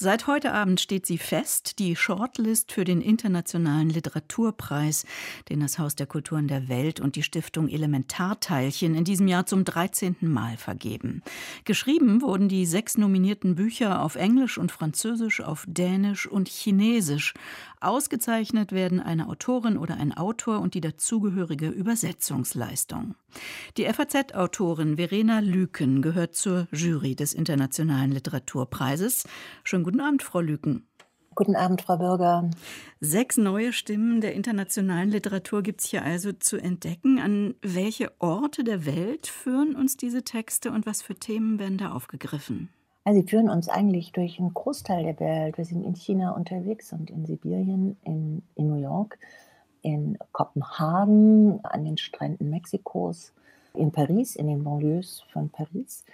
Seit heute Abend steht sie fest, die Shortlist für den Internationalen Literaturpreis, den das Haus der Kulturen der Welt und die Stiftung Elementarteilchen in diesem Jahr zum 13. Mal vergeben. Geschrieben wurden die sechs nominierten Bücher auf Englisch und Französisch, auf Dänisch und Chinesisch. Ausgezeichnet werden eine Autorin oder ein Autor und die dazugehörige Übersetzungsleistung. Die FAZ-Autorin Verena Lüken gehört zur Jury des Internationalen Literaturpreises. Schönen guten Abend, Frau Lüken. Guten Abend, Frau Bürger. Sechs neue Stimmen der internationalen Literatur gibt es hier also zu entdecken. An welche Orte der Welt führen uns diese Texte und was für Themen werden da aufgegriffen? Also sie führen uns eigentlich durch einen Großteil der Welt. Wir sind in China unterwegs und in Sibirien, in, in New York, in Kopenhagen, an den Stränden Mexikos, in Paris, in den Banlieues von Paris.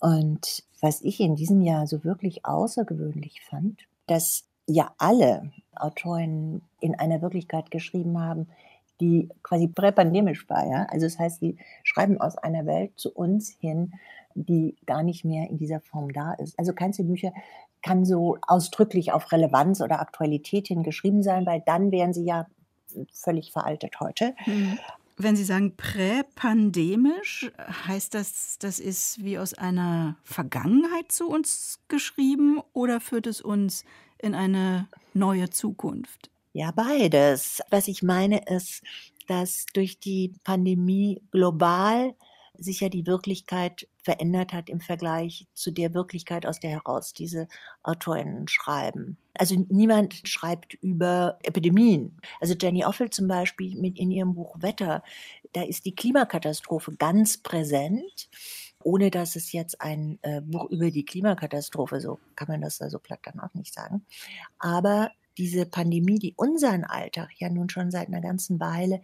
Und was ich in diesem Jahr so wirklich außergewöhnlich fand, dass ja alle Autoren in einer Wirklichkeit geschrieben haben, die quasi präpandemisch war. Ja? Also das heißt, sie schreiben aus einer Welt zu uns hin, die gar nicht mehr in dieser Form da ist. Also keins der Bücher kann so ausdrücklich auf Relevanz oder Aktualität hin geschrieben sein, weil dann wären sie ja völlig veraltet heute. Mhm. Wenn Sie sagen präpandemisch, heißt das, das ist wie aus einer Vergangenheit zu uns geschrieben oder führt es uns in eine neue Zukunft? Ja, beides. Was ich meine ist, dass durch die Pandemie global sich ja die Wirklichkeit verändert hat im Vergleich zu der Wirklichkeit, aus der heraus diese Autorinnen schreiben. Also niemand schreibt über Epidemien. Also Jenny Offel zum Beispiel mit in ihrem Buch Wetter, da ist die Klimakatastrophe ganz präsent ohne dass es jetzt ein äh, Buch über die Klimakatastrophe, so kann man das da so platt dann auch nicht sagen. Aber diese Pandemie, die unseren Alltag ja nun schon seit einer ganzen Weile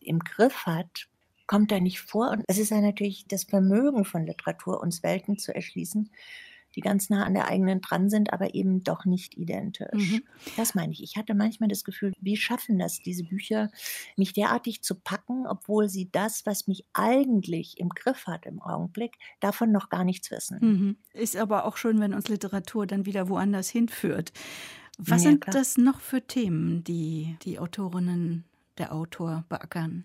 im Griff hat, kommt da nicht vor. Und es ist ja natürlich das Vermögen von Literatur, uns Welten zu erschließen, die ganz nah an der eigenen dran sind, aber eben doch nicht identisch. Mhm. Das meine ich. Ich hatte manchmal das Gefühl, wie schaffen das diese Bücher, mich derartig zu packen, obwohl sie das, was mich eigentlich im Griff hat im Augenblick, davon noch gar nichts wissen. Mhm. Ist aber auch schön, wenn uns Literatur dann wieder woanders hinführt. Was ja, sind klar. das noch für Themen, die die Autorinnen, der Autor beackern?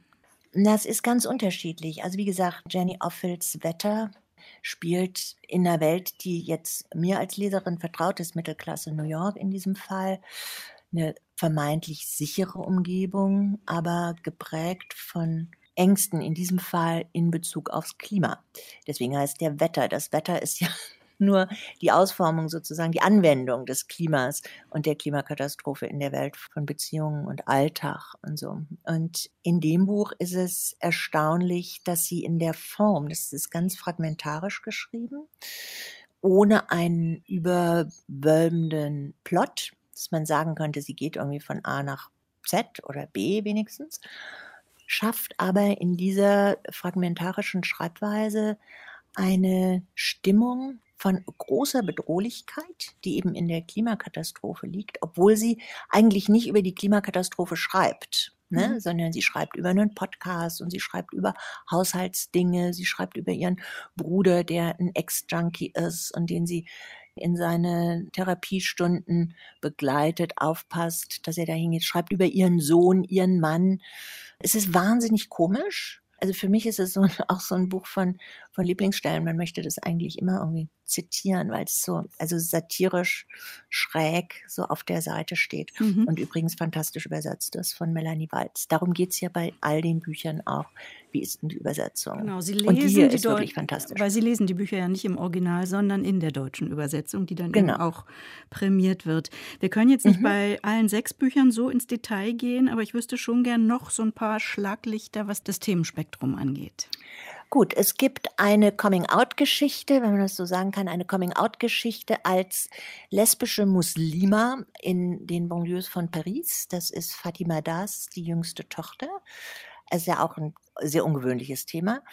Das ist ganz unterschiedlich. Also wie gesagt, Jenny Offels Wetter spielt in einer Welt, die jetzt mir als Leserin vertraut ist, Mittelklasse New York in diesem Fall, eine vermeintlich sichere Umgebung, aber geprägt von Ängsten, in diesem Fall in Bezug aufs Klima. Deswegen heißt der Wetter. Das Wetter ist ja nur die Ausformung sozusagen, die Anwendung des Klimas und der Klimakatastrophe in der Welt von Beziehungen und Alltag und so. Und in dem Buch ist es erstaunlich, dass sie in der Form, das ist ganz fragmentarisch geschrieben, ohne einen überwölbenden Plot, dass man sagen könnte, sie geht irgendwie von A nach Z oder B wenigstens, schafft aber in dieser fragmentarischen Schreibweise eine Stimmung, von großer Bedrohlichkeit, die eben in der Klimakatastrophe liegt, obwohl sie eigentlich nicht über die Klimakatastrophe schreibt. Ne, mhm. sondern sie schreibt über einen Podcast und sie schreibt über Haushaltsdinge, sie schreibt über ihren Bruder, der ein Ex-Junkie ist und den sie in seine Therapiestunden begleitet, aufpasst, dass er da hingeht, schreibt über ihren Sohn, ihren Mann. Es ist wahnsinnig komisch, also für mich ist es so, auch so ein Buch von, von Lieblingsstellen. Man möchte das eigentlich immer irgendwie zitieren, weil es so, also satirisch schräg so auf der Seite steht. Mhm. Und übrigens fantastisch übersetzt ist von Melanie Walz. Darum geht es ja bei all den Büchern auch. Wie ist denn die Übersetzung? Genau, Sie lesen Und die hier die ist wirklich fantastisch. Weil Sie lesen die Bücher ja nicht im Original, sondern in der deutschen Übersetzung, die dann genau. auch prämiert wird. Wir können jetzt nicht mhm. bei allen sechs Büchern so ins Detail gehen, aber ich wüsste schon gern noch so ein paar Schlaglichter, was das Themenspektrum angeht. Gut, es gibt eine Coming-out-Geschichte, wenn man das so sagen kann, eine Coming-out-Geschichte als lesbische Muslima in den Banlieues von Paris. Das ist Fatima Das, die jüngste Tochter. Es ist ja auch ein sehr ungewöhnliches Thema.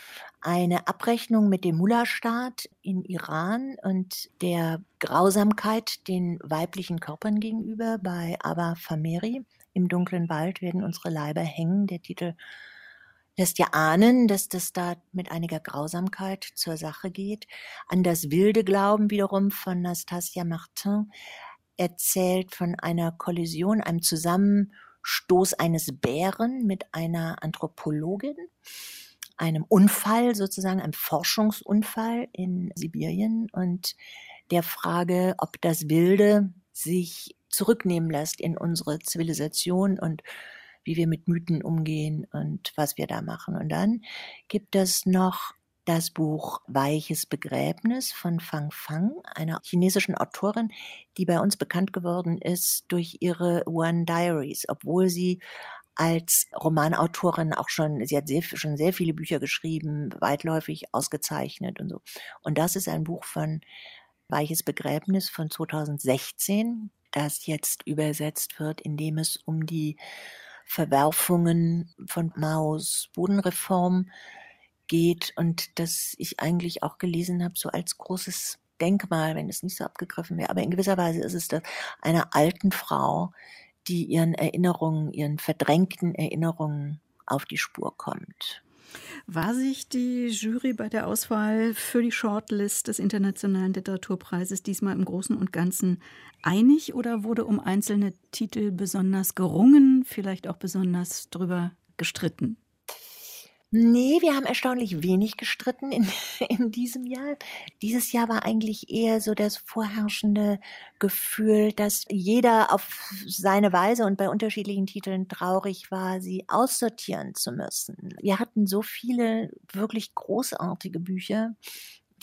Eine Abrechnung mit dem Mullah-Staat in Iran und der Grausamkeit den weiblichen Körpern gegenüber bei Abba Fameri. Im dunklen Wald werden unsere Leiber hängen. Der Titel lässt ja ahnen, dass das da mit einiger Grausamkeit zur Sache geht. An das wilde Glauben wiederum von Nastasia Martin erzählt von einer Kollision, einem Zusammenstoß eines Bären mit einer Anthropologin, einem Unfall sozusagen, einem Forschungsunfall in Sibirien und der Frage, ob das Wilde sich zurücknehmen lässt in unsere Zivilisation und wie wir mit Mythen umgehen und was wir da machen. Und dann gibt es noch das Buch Weiches Begräbnis von Fang Fang, einer chinesischen Autorin, die bei uns bekannt geworden ist durch ihre One Diaries, obwohl sie als Romanautorin auch schon, sie hat sehr, schon sehr viele Bücher geschrieben, weitläufig ausgezeichnet und so. Und das ist ein Buch von Weiches Begräbnis von 2016, das jetzt übersetzt wird, indem es um die Verwerfungen von Maos Bodenreform geht und das ich eigentlich auch gelesen habe, so als großes Denkmal, wenn es nicht so abgegriffen wäre. Aber in gewisser Weise ist es das einer alten Frau, die ihren Erinnerungen, ihren verdrängten Erinnerungen auf die Spur kommt. War sich die Jury bei der Auswahl für die Shortlist des Internationalen Literaturpreises diesmal im Großen und Ganzen einig oder wurde um einzelne Titel besonders gerungen, vielleicht auch besonders drüber gestritten? Nee, wir haben erstaunlich wenig gestritten in, in diesem Jahr. Dieses Jahr war eigentlich eher so das vorherrschende Gefühl, dass jeder auf seine Weise und bei unterschiedlichen Titeln traurig war, sie aussortieren zu müssen. Wir hatten so viele wirklich großartige Bücher,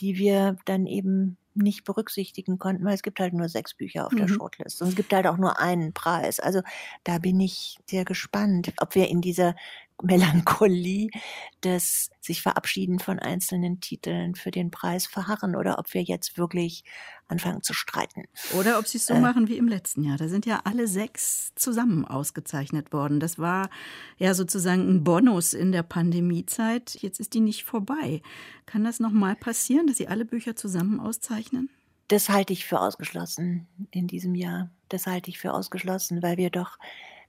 die wir dann eben nicht berücksichtigen konnten, weil es gibt halt nur sechs Bücher auf mhm. der Shortlist und es gibt halt auch nur einen Preis. Also da bin ich sehr gespannt, ob wir in dieser Melancholie des sich verabschieden von einzelnen Titeln für den Preis verharren oder ob wir jetzt wirklich anfangen zu streiten. Oder ob sie es so äh, machen wie im letzten Jahr. Da sind ja alle sechs zusammen ausgezeichnet worden. Das war ja sozusagen ein Bonus in der Pandemiezeit. Jetzt ist die nicht vorbei. Kann das nochmal passieren, dass sie alle Bücher zusammen auszeichnen? Das halte ich für ausgeschlossen in diesem Jahr. Das halte ich für ausgeschlossen, weil wir doch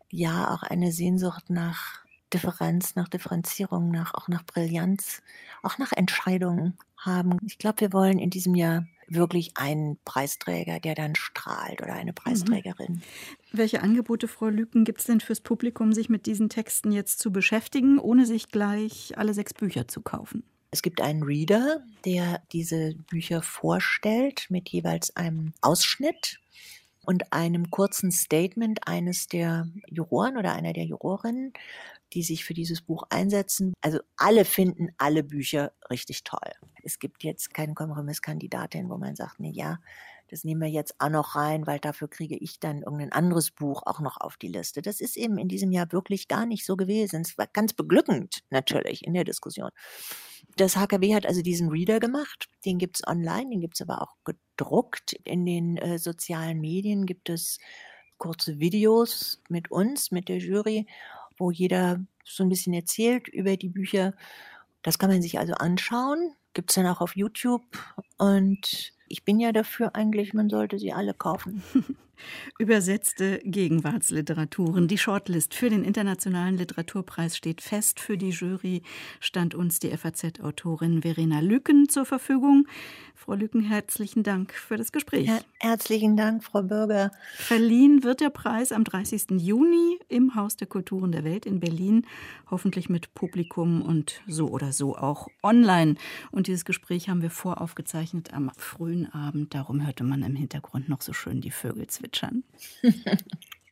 ja auch eine Sehnsucht nach Differenz, nach Differenzierung, nach, auch nach Brillanz, auch nach Entscheidungen haben. Ich glaube, wir wollen in diesem Jahr wirklich einen Preisträger, der dann strahlt oder eine mhm. Preisträgerin. Mhm. Welche Angebote, Frau Lüken, gibt es denn fürs Publikum, sich mit diesen Texten jetzt zu beschäftigen, ohne sich gleich alle sechs Bücher zu kaufen? Es gibt einen Reader, der diese Bücher vorstellt mit jeweils einem Ausschnitt und einem kurzen Statement eines der Juroren oder einer der Jurorinnen, die sich für dieses Buch einsetzen. Also alle finden alle Bücher richtig toll. Es gibt jetzt keine Kompromisskandidatin, wo man sagt, nee, ja, das nehmen wir jetzt auch noch rein, weil dafür kriege ich dann irgendein anderes Buch auch noch auf die Liste. Das ist eben in diesem Jahr wirklich gar nicht so gewesen. Es war ganz beglückend natürlich in der Diskussion. Das HKW hat also diesen Reader gemacht. Den gibt es online, den gibt es aber auch gedruckt. In den äh, sozialen Medien gibt es kurze Videos mit uns, mit der Jury wo jeder so ein bisschen erzählt über die Bücher. Das kann man sich also anschauen. Gibt es dann auch auf YouTube. Und ich bin ja dafür eigentlich, man sollte sie alle kaufen. Übersetzte Gegenwartsliteraturen. Die Shortlist für den Internationalen Literaturpreis steht fest. Für die Jury stand uns die FAZ-Autorin Verena Lücken zur Verfügung. Frau Lücken, herzlichen Dank für das Gespräch. Ja, herzlichen Dank, Frau Bürger. Verliehen wird der Preis am 30. Juni im Haus der Kulturen der Welt in Berlin, hoffentlich mit Publikum und so oder so auch online. Und dieses Gespräch haben wir voraufgezeichnet am frühen Abend. Darum hörte man im Hintergrund noch so schön die Vögel zwitschern.